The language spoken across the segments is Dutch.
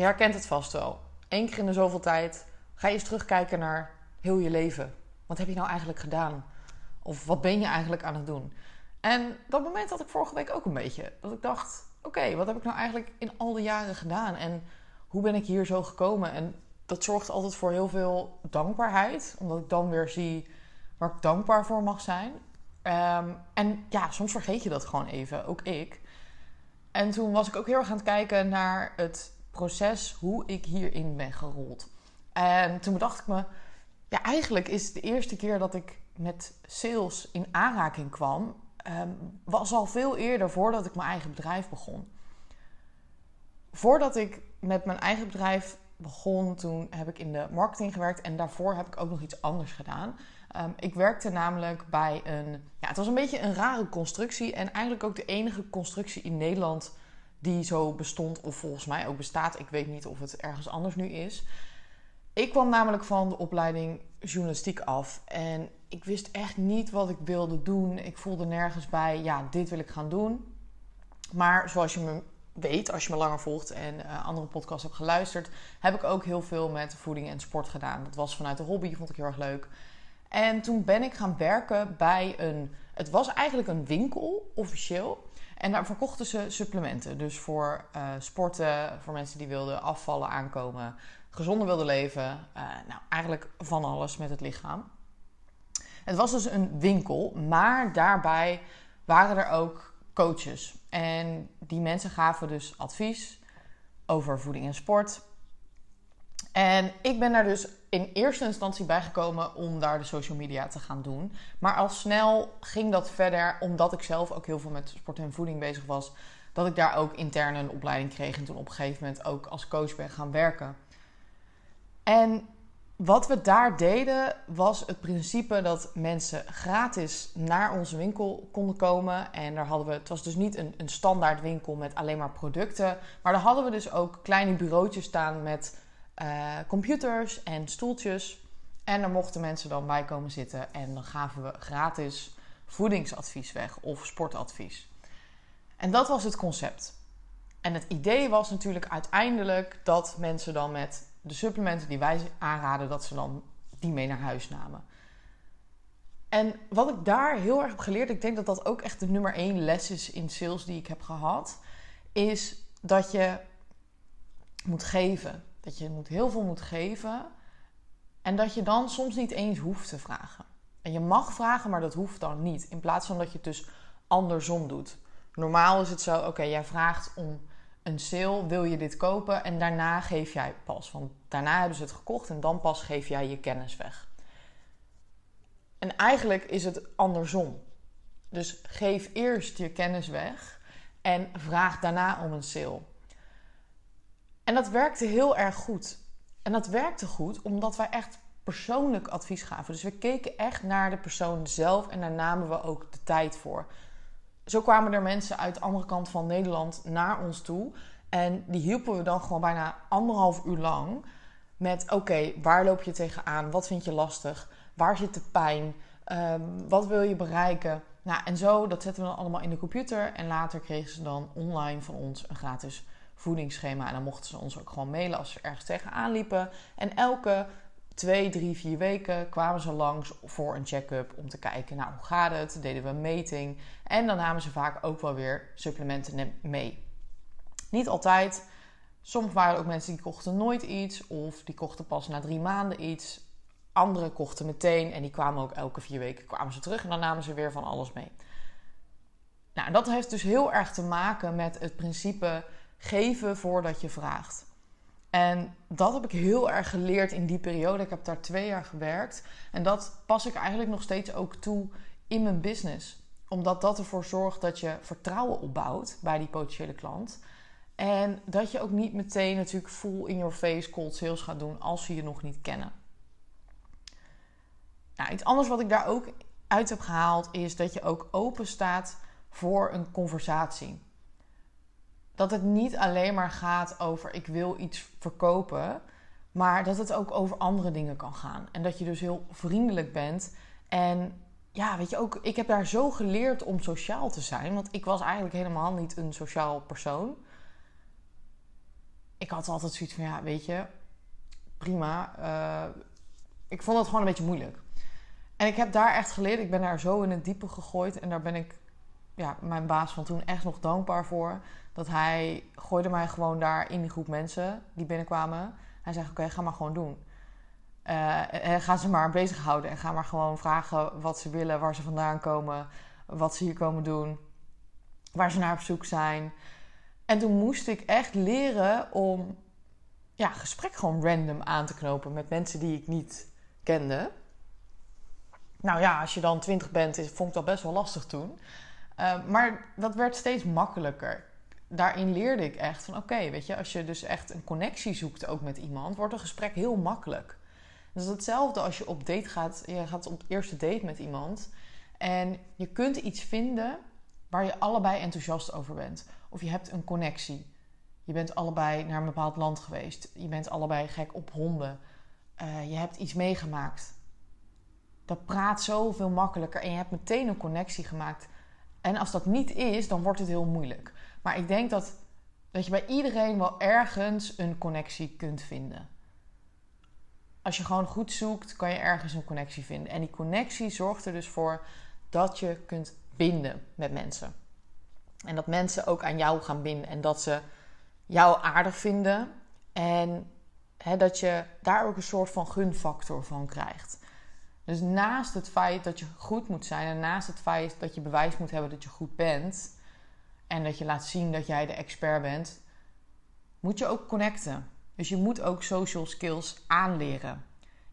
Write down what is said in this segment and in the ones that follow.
Je herkent het vast wel. Eén keer in de zoveel tijd ga je eens terugkijken naar heel je leven. Wat heb je nou eigenlijk gedaan? Of wat ben je eigenlijk aan het doen? En dat moment had ik vorige week ook een beetje. Dat ik dacht, oké, wat heb ik nou eigenlijk in al die jaren gedaan? En hoe ben ik hier zo gekomen? En dat zorgt altijd voor heel veel dankbaarheid. Omdat ik dan weer zie waar ik dankbaar voor mag zijn. Ehm, en ja, soms vergeet je dat gewoon even, ook ik. En toen was ik ook heel erg aan het kijken naar het proces hoe ik hierin ben gerold. En toen bedacht ik me, ja, eigenlijk is het de eerste keer dat ik met sales in aanraking kwam, um, was al veel eerder voordat ik mijn eigen bedrijf begon. Voordat ik met mijn eigen bedrijf begon, toen heb ik in de marketing gewerkt en daarvoor heb ik ook nog iets anders gedaan. Um, ik werkte namelijk bij een. Ja, het was een beetje een rare constructie. En eigenlijk ook de enige constructie in Nederland die zo bestond, of volgens mij ook bestaat. Ik weet niet of het ergens anders nu is. Ik kwam namelijk van de opleiding journalistiek af. En ik wist echt niet wat ik wilde doen. Ik voelde nergens bij, ja, dit wil ik gaan doen. Maar zoals je me weet, als je me langer volgt en uh, andere podcasts hebt geluisterd, heb ik ook heel veel met voeding en sport gedaan. Dat was vanuit de hobby, vond ik heel erg leuk. En toen ben ik gaan werken bij een. Het was eigenlijk een winkel, officieel. En daar verkochten ze supplementen. Dus voor uh, sporten, voor mensen die wilden afvallen, aankomen, gezonder wilden leven. Uh, nou, eigenlijk van alles met het lichaam. Het was dus een winkel, maar daarbij waren er ook coaches. En die mensen gaven dus advies over voeding en sport. En ik ben daar dus in eerste instantie bijgekomen om daar de social media te gaan doen. Maar al snel ging dat verder, omdat ik zelf ook heel veel met sport en voeding bezig was. Dat ik daar ook intern een opleiding kreeg en toen op een gegeven moment ook als coach ben gaan werken. En wat we daar deden was het principe dat mensen gratis naar onze winkel konden komen. En daar hadden we, het was dus niet een, een standaard winkel met alleen maar producten. Maar daar hadden we dus ook kleine bureautjes staan met uh, computers en stoeltjes. En daar mochten mensen dan bij komen zitten en dan gaven we gratis voedingsadvies weg of sportadvies. En dat was het concept. En het idee was natuurlijk uiteindelijk dat mensen dan met de supplementen die wij aanraden, dat ze dan die mee naar huis namen. En wat ik daar heel erg heb geleerd, ik denk dat dat ook echt de nummer één les is in sales die ik heb gehad, is dat je moet geven. Dat je moet heel veel moet geven. En dat je dan soms niet eens hoeft te vragen. En je mag vragen, maar dat hoeft dan niet. In plaats van dat je het dus andersom doet. Normaal is het zo, oké, jij vraagt om een sale, wil je dit kopen? En daarna geef jij pas. Want daarna hebben ze het gekocht en dan pas geef jij je kennis weg. En eigenlijk is het andersom. Dus geef eerst je kennis weg en vraag daarna om een sale. En dat werkte heel erg goed. En dat werkte goed omdat wij echt persoonlijk advies gaven. Dus we keken echt naar de persoon zelf en daar namen we ook de tijd voor. Zo kwamen er mensen uit de andere kant van Nederland naar ons toe. En die hielpen we dan gewoon bijna anderhalf uur lang. Met oké, waar loop je tegenaan? Wat vind je lastig? Waar zit de pijn? Um, wat wil je bereiken? Nou, en zo, dat zetten we dan allemaal in de computer. En later kregen ze dan online van ons een gratis voedingsschema. En dan mochten ze ons ook gewoon mailen als ze ergens tegenaan liepen. En elke twee, drie, vier weken kwamen ze langs voor een check-up om te kijken, nou, hoe gaat het? Deden we een meting. En dan namen ze vaak ook wel weer supplementen mee. Niet altijd. Soms waren er ook mensen die kochten nooit iets of die kochten pas na drie maanden iets. Anderen kochten meteen en die kwamen ook elke vier weken kwamen ze terug en dan namen ze weer van alles mee. Nou, dat heeft dus heel erg te maken met het principe geven voordat je vraagt. En dat heb ik heel erg geleerd in die periode. Ik heb daar twee jaar gewerkt. En dat pas ik eigenlijk nog steeds ook toe in mijn business. Omdat dat ervoor zorgt dat je vertrouwen opbouwt bij die potentiële klant. En dat je ook niet meteen natuurlijk full in your face cold sales gaat doen als ze je nog niet kennen. Nou, iets anders wat ik daar ook uit heb gehaald is dat je ook open staat voor een conversatie dat het niet alleen maar gaat over ik wil iets verkopen, maar dat het ook over andere dingen kan gaan. En dat je dus heel vriendelijk bent. En ja, weet je ook, ik heb daar zo geleerd om sociaal te zijn, want ik was eigenlijk helemaal niet een sociaal persoon. ik had altijd zoiets van, ja, weet je, prima. Uh, ik vond het gewoon een beetje moeilijk. En ik heb daar echt geleerd. Ik ben daar zo in het diepe gegooid. En daar ben ik ja, mijn baas van toen echt nog dankbaar voor. Dat hij gooide mij gewoon daar in die groep mensen die binnenkwamen. Hij zei, oké, ga maar gewoon doen. Uh, ga ze maar bezighouden en ga maar gewoon vragen wat ze willen, waar ze vandaan komen, wat ze hier komen doen, waar ze naar op zoek zijn. En toen moest ik echt leren om ja, gesprek gewoon random aan te knopen met mensen die ik niet kende. Nou ja, als je dan twintig bent, vond ik dat best wel lastig toen. Uh, maar dat werd steeds makkelijker. Daarin leerde ik echt van oké, weet je, als je dus echt een connectie zoekt ook met iemand, wordt een gesprek heel makkelijk. Dus hetzelfde als je op date gaat, je gaat op eerste date met iemand en je kunt iets vinden waar je allebei enthousiast over bent. Of je hebt een connectie. Je bent allebei naar een bepaald land geweest. Je bent allebei gek op honden. Uh, je hebt iets meegemaakt. Dat praat zoveel makkelijker en je hebt meteen een connectie gemaakt. En als dat niet is, dan wordt het heel moeilijk. Maar ik denk dat, dat je bij iedereen wel ergens een connectie kunt vinden. Als je gewoon goed zoekt, kan je ergens een connectie vinden. En die connectie zorgt er dus voor dat je kunt binden met mensen. En dat mensen ook aan jou gaan binden en dat ze jou aardig vinden. En dat je daar ook een soort van gunfactor van krijgt. Dus naast het feit dat je goed moet zijn en naast het feit dat je bewijs moet hebben dat je goed bent en dat je laat zien dat jij de expert bent, moet je ook connecten. Dus je moet ook social skills aanleren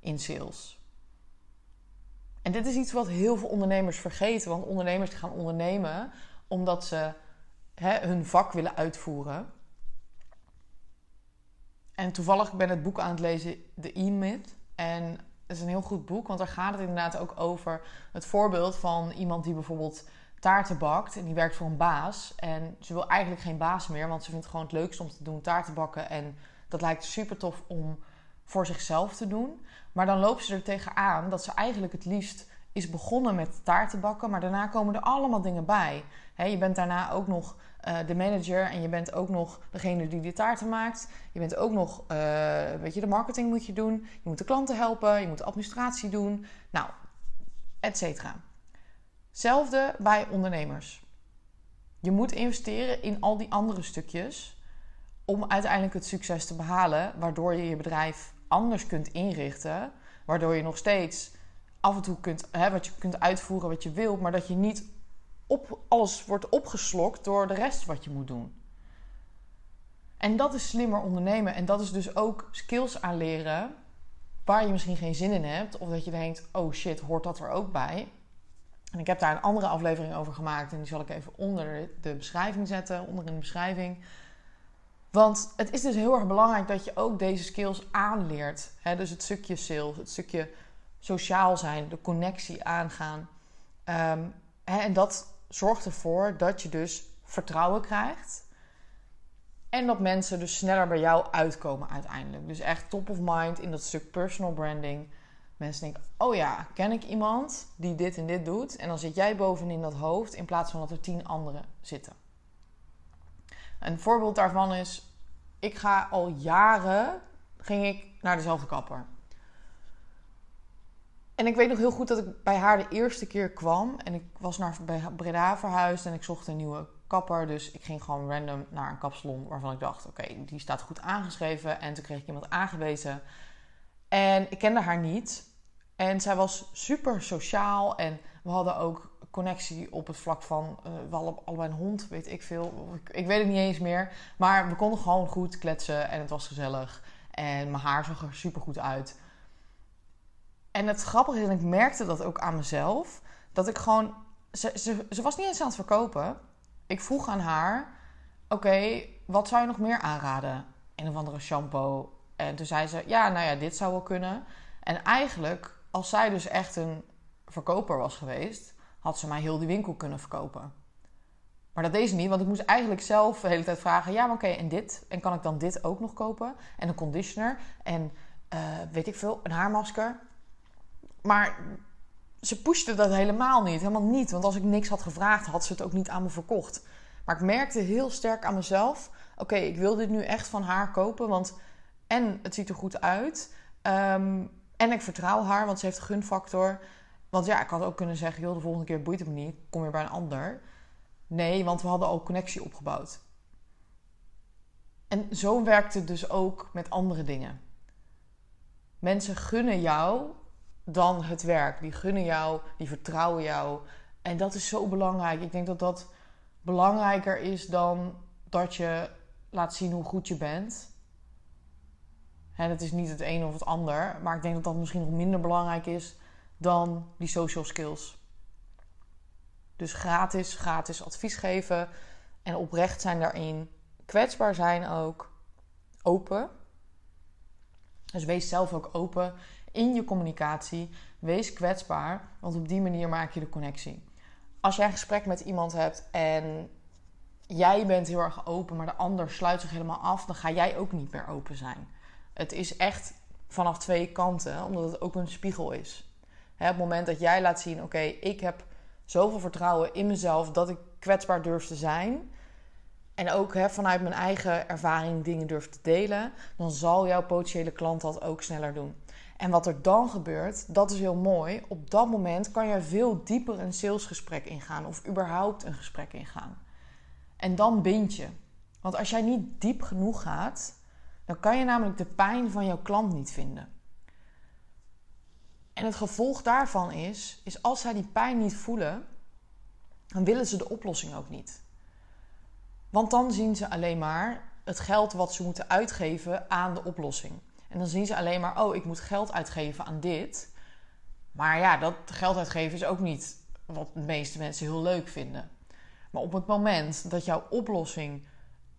in sales. En dit is iets wat heel veel ondernemers vergeten, want ondernemers gaan ondernemen omdat ze hè, hun vak willen uitvoeren. En toevallig ben ik het boek aan het lezen, The E-Myth. En het is een heel goed boek, want daar gaat het inderdaad ook over het voorbeeld van iemand die bijvoorbeeld taarten bakt en die werkt voor een baas. En ze wil eigenlijk geen baas meer, want ze vindt het gewoon het leukste om te doen taarten bakken. En dat lijkt super tof om voor zichzelf te doen. Maar dan loopt ze er tegenaan dat ze eigenlijk het liefst is begonnen met taarten bakken, maar daarna komen er allemaal dingen bij. je bent daarna ook nog uh, de manager en je bent ook nog degene die de taarten maakt. Je bent ook nog, uh, weet je, de marketing moet je doen. Je moet de klanten helpen, je moet de administratie doen. Nou, et cetera. Hetzelfde bij ondernemers. Je moet investeren in al die andere stukjes om uiteindelijk het succes te behalen, waardoor je je bedrijf anders kunt inrichten, waardoor je nog steeds af en toe kunt, hè, wat je kunt uitvoeren wat je wilt, maar dat je niet op, alles wordt opgeslokt door de rest wat je moet doen. En dat is slimmer ondernemen. En dat is dus ook skills aanleren waar je misschien geen zin in hebt. Of dat je denkt, oh shit, hoort dat er ook bij? En ik heb daar een andere aflevering over gemaakt. En die zal ik even onder de beschrijving zetten. Onder in de beschrijving. Want het is dus heel erg belangrijk dat je ook deze skills aanleert. dus het stukje sales, het stukje sociaal zijn, de connectie aangaan. Ehm, en dat zorgt ervoor dat je dus vertrouwen krijgt. En dat mensen dus sneller bij jou uitkomen uiteindelijk. Dus echt top of mind in dat stuk personal branding. Mensen denken, oh ja, ken ik iemand die dit en dit doet? En dan zit jij bovenin dat hoofd in plaats van dat er tien anderen zitten. Een voorbeeld daarvan is, ik ga al jaren, ging ik naar dezelfde kapper. En ik weet nog heel goed dat ik bij haar de eerste keer kwam. En ik was naar Breda verhuisd en ik zocht een nieuwe kapper. Dus ik ging gewoon random naar een kapsalon waarvan ik dacht... oké, die staat goed aangeschreven. En toen kreeg ik iemand aangewezen. En ik kende haar niet. En zij was super sociaal. En we hadden ook connectie op het vlak van... Uh, we hadden allebei een hond, weet ik veel. Ik, ik weet het niet eens meer. Maar we konden gewoon goed kletsen en het was gezellig. En mijn haar zag er super goed uit. En het grappige is, en ik merkte dat ook aan mezelf, dat ik gewoon. Ze, ze, was niet eens aan het verkopen. Ik vroeg aan haar: Oké, wat zou je nog meer aanraden? Een of andere shampoo. En toen zei ze: Ja, nou ja, dit zou wel kunnen. En eigenlijk, als zij dus echt een verkoper was geweest, had ze mij heel die winkel kunnen verkopen. Maar dat deed ze niet, want ik moest eigenlijk zelf de hele tijd vragen: Ja, maar oké, en dit? En kan ik dan dit ook nog kopen? En een conditioner en uh, weet ik veel, een haarmasker. Maar ze pushte dat helemaal niet. Helemaal niet. Want als ik niks had gevraagd, had ze het ook niet aan me verkocht. Maar ik merkte heel sterk aan mezelf: oké, ik wil dit nu echt van haar kopen, want en het ziet er goed uit. Ehm, en ik vertrouw haar, want ze heeft een gunfactor. Want ja, ik had ook kunnen zeggen, joh, de volgende keer boeit het me niet. Kom weer bij een ander. Nee, want we hadden ook connectie opgebouwd. En zo werkt het dus ook met andere dingen. Mensen gunnen jou dan het werk. Die gunnen jou, die vertrouwen jou. En dat is zo belangrijk. Ik denk dat dat belangrijker is dan dat je laat zien hoe goed je bent. En het is niet het een of het ander. Maar ik denk dat dat misschien nog minder belangrijk is dan die social skills. Dus gratis, gratis advies geven. En oprecht zijn daarin. Kwetsbaar zijn ook. Open. Dus wees zelf ook open in je communicatie. Wees kwetsbaar, want op die manier maak je de connectie. Als jij een gesprek met iemand hebt en jij bent heel erg open, maar de ander sluit zich helemaal af, dan ga jij ook niet meer open zijn. Het is echt vanaf twee kanten, omdat het ook een spiegel is. op het moment dat jij laat zien: oké, ik heb zoveel vertrouwen in mezelf dat ik kwetsbaar durf te zijn. En ook vanuit mijn eigen ervaring dingen durf te delen, dan zal jouw potentiële klant dat ook sneller doen. En wat er dan gebeurt, dat is heel mooi. Op dat moment kan je veel dieper een salesgesprek ingaan of überhaupt een gesprek ingaan. En dan bind je. Want als jij niet diep genoeg gaat, dan kan je namelijk de pijn van jouw klant niet vinden. En het gevolg daarvan is, is als zij die pijn niet voelen, dan willen ze de oplossing ook niet. Want dan zien ze alleen maar het geld wat ze moeten uitgeven aan de oplossing. En dan zien ze alleen maar, oh, ik moet geld uitgeven aan dit. Maar ja, dat geld uitgeven is ook niet wat de meeste mensen heel leuk vinden. Maar op het moment dat jouw oplossing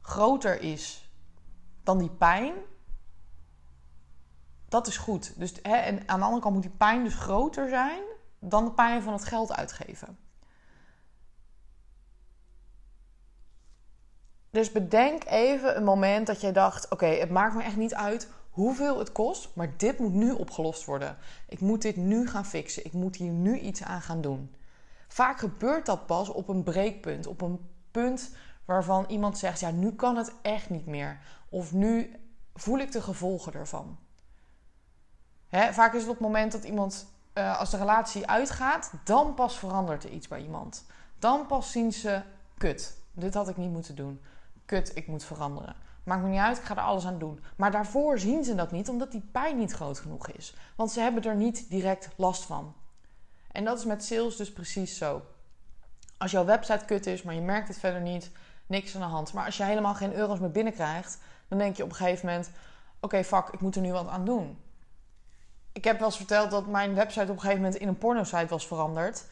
groter is dan die pijn, dat is goed. Dus, hè, en aan de andere kant moet die pijn dus groter zijn dan de pijn van het geld uitgeven. Dus bedenk even een moment dat jij dacht: oké, het maakt me echt niet uit hoeveel het kost, maar dit moet nu opgelost worden. Ik moet dit nu gaan fixen. Ik moet hier nu iets aan gaan doen. Vaak gebeurt dat pas op een breekpunt, op een punt waarvan iemand zegt: ja, nu kan het echt niet meer. Of nu voel ik de gevolgen ervan. Hè, vaak is het op het moment dat iemand, uh, als de relatie uitgaat, dan pas verandert er iets bij iemand. Dan pas zien ze: kut, dit had ik niet moeten doen. Kut, ik moet veranderen. Maakt me niet uit, ik ga er alles aan doen. Maar daarvoor zien ze dat niet, omdat die pijn niet groot genoeg is. Want ze hebben er niet direct last van. En dat is met sales dus precies zo. Als jouw website kut is, maar je merkt het verder niet, niks aan de hand. Maar als je helemaal geen euro's meer binnenkrijgt, dan denk je op een gegeven moment: oké, fuck, ik moet er nu wat aan doen. Ik heb wel eens verteld dat mijn website op een gegeven moment in een porno-site was veranderd.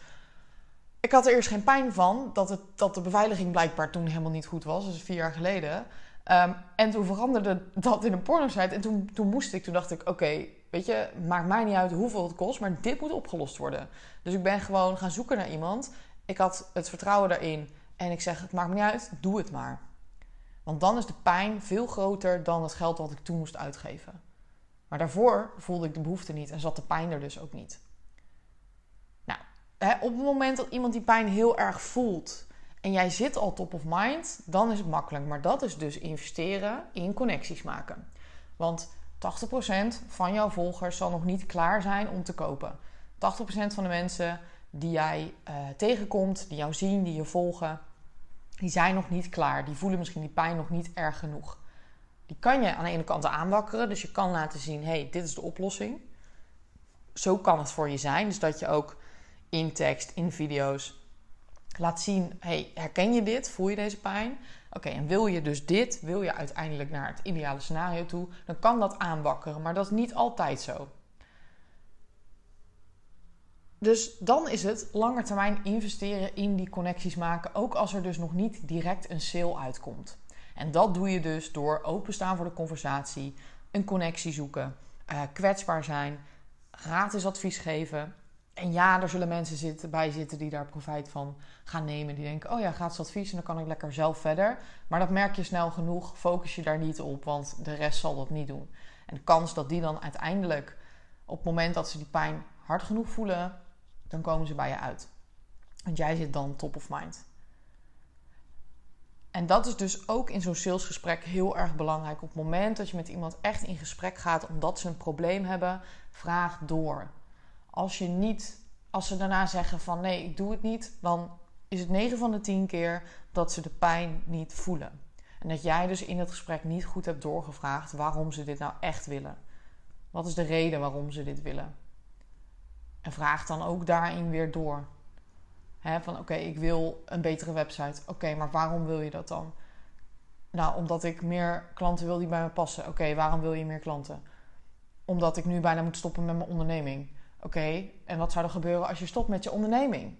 Ik had er eerst geen pijn van dat, het, dat de beveiliging blijkbaar toen helemaal niet goed was. Is vier jaar geleden. Ehm, en toen veranderde dat in een porno-site. En toen, toen moest ik, toen dacht ik: oké, weet je, maakt mij niet uit hoeveel het kost, maar dit moet opgelost worden. Dus ik ben gewoon gaan zoeken naar iemand. Ik had het vertrouwen daarin. En ik zeg: het maakt me niet uit, doe het maar. Want dan is de pijn veel groter dan het geld wat ik toen moest uitgeven. Maar daarvoor voelde ik de behoefte niet en zat de pijn er dus ook niet. Nou, op het moment dat iemand die pijn heel erg voelt en jij zit al top of mind, dan is het makkelijk. Maar dat is dus investeren in connecties maken. Want 80% van jouw volgers zal nog niet klaar zijn om te kopen. 80% van de mensen die jij uh, tegenkomt, die jou zien, die je volgen, die zijn nog niet klaar. Die voelen misschien die pijn nog niet erg genoeg. Die kan je aan de ene kant aanwakkeren. Dus je kan laten zien: hey, dit is de oplossing. Zo kan het voor je zijn. Dus dat je ook in tekst, in video's laat zien: hey, herken je dit? Voel je deze pijn? Oké, en wil je dus dit? Wil je uiteindelijk naar het ideale scenario toe? Dan kan dat aanwakkeren, maar dat is niet altijd zo. Dus dan is het lange termijn investeren in die connecties maken, ook als er dus nog niet direct een sale uitkomt. En dat doe je dus door openstaan voor de conversatie, een connectie zoeken, uh, kwetsbaar zijn, gratis advies geven. En ja, er zullen mensen zitten, bij zitten die daar profijt van gaan nemen. Die denken, oh ja, gratis advies en dan kan ik lekker zelf verder. Maar dat merk je snel genoeg, focus je daar niet op, want de rest zal dat niet doen. En de kans dat die dan uiteindelijk, op het moment dat ze die pijn hard genoeg voelen, dan komen ze bij je uit. Want jij zit dan top of mind. En dat is dus ook in zo'n salesgesprek heel erg belangrijk. Op het moment dat je met iemand echt in gesprek gaat omdat ze een probleem hebben, vraag door. Als je niet, als ze daarna zeggen van nee, ik doe het niet, dan is het 9 van de 10 keer dat ze de pijn niet voelen. En dat jij dus in het gesprek niet goed hebt doorgevraagd waarom ze dit nou echt willen. Wat is de reden waarom ze dit willen? En vraag dan ook daarin weer door. van oké, ik wil een betere website. Oké, maar waarom wil je dat dan? Nou, omdat ik meer klanten wil die bij me passen. Oké, waarom wil je meer klanten? Omdat ik nu bijna moet stoppen met mijn onderneming. Oké, en wat zou er gebeuren als je stopt met je onderneming?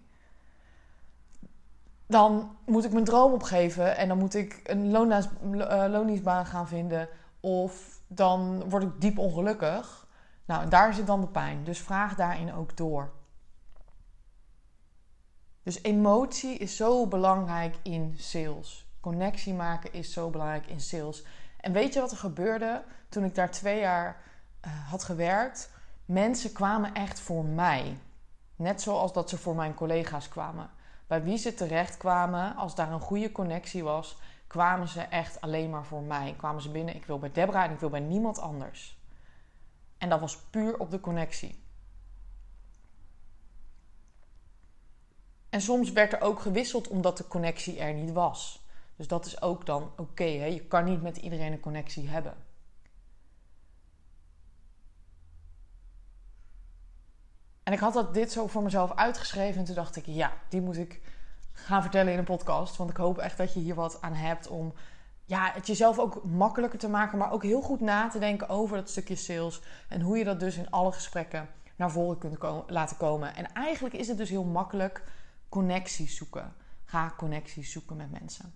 Dan moet ik mijn droom opgeven en dan moet ik een eh, loningsbaan gaan vinden. Of dan word ik diep ongelukkig. Nou, daar zit dan de pijn. Dus vraag daarin ook door. Dus emotie is zo belangrijk in sales. Connectie maken is zo belangrijk in sales. En weet je wat er gebeurde toen ik daar twee jaar uh, had gewerkt? Mensen kwamen echt voor mij. Net zoals dat ze voor mijn collega's kwamen. Bij wie ze terecht kwamen, als daar een goede connectie was, kwamen ze echt alleen maar voor mij. Kwamen ze binnen, ik wil bij Debra en ik wil bij niemand anders. En dat was puur op de connectie. En soms werd er ook gewisseld omdat de connectie er niet was. Dus dat is ook dan oké. je kan niet met iedereen een connectie hebben. En ik had dat dit zo voor mezelf uitgeschreven. En toen dacht ik, ja, die moet ik gaan vertellen in een podcast. Want ik hoop echt dat je hier wat aan hebt om ja, het jezelf ook makkelijker te maken. Maar ook heel goed na te denken over dat stukje sales. En hoe je dat dus in alle gesprekken naar voren kunt laten komen. En eigenlijk is het dus heel makkelijk connecties zoeken. Ga connecties zoeken met mensen.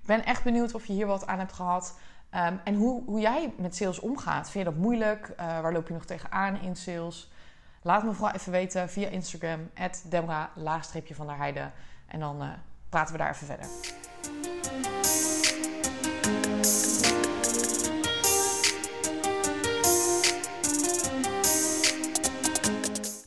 Ik ben echt benieuwd of je hier wat aan hebt gehad. Um, en hoe, hoe jij met sales omgaat. Vind je dat moeilijk? Uh, waar loop je nog tegenaan in sales? Laat me vooral even weten via Instagram, Debra, laagstreepje van der Heide. En dan uh, praten we daar even verder.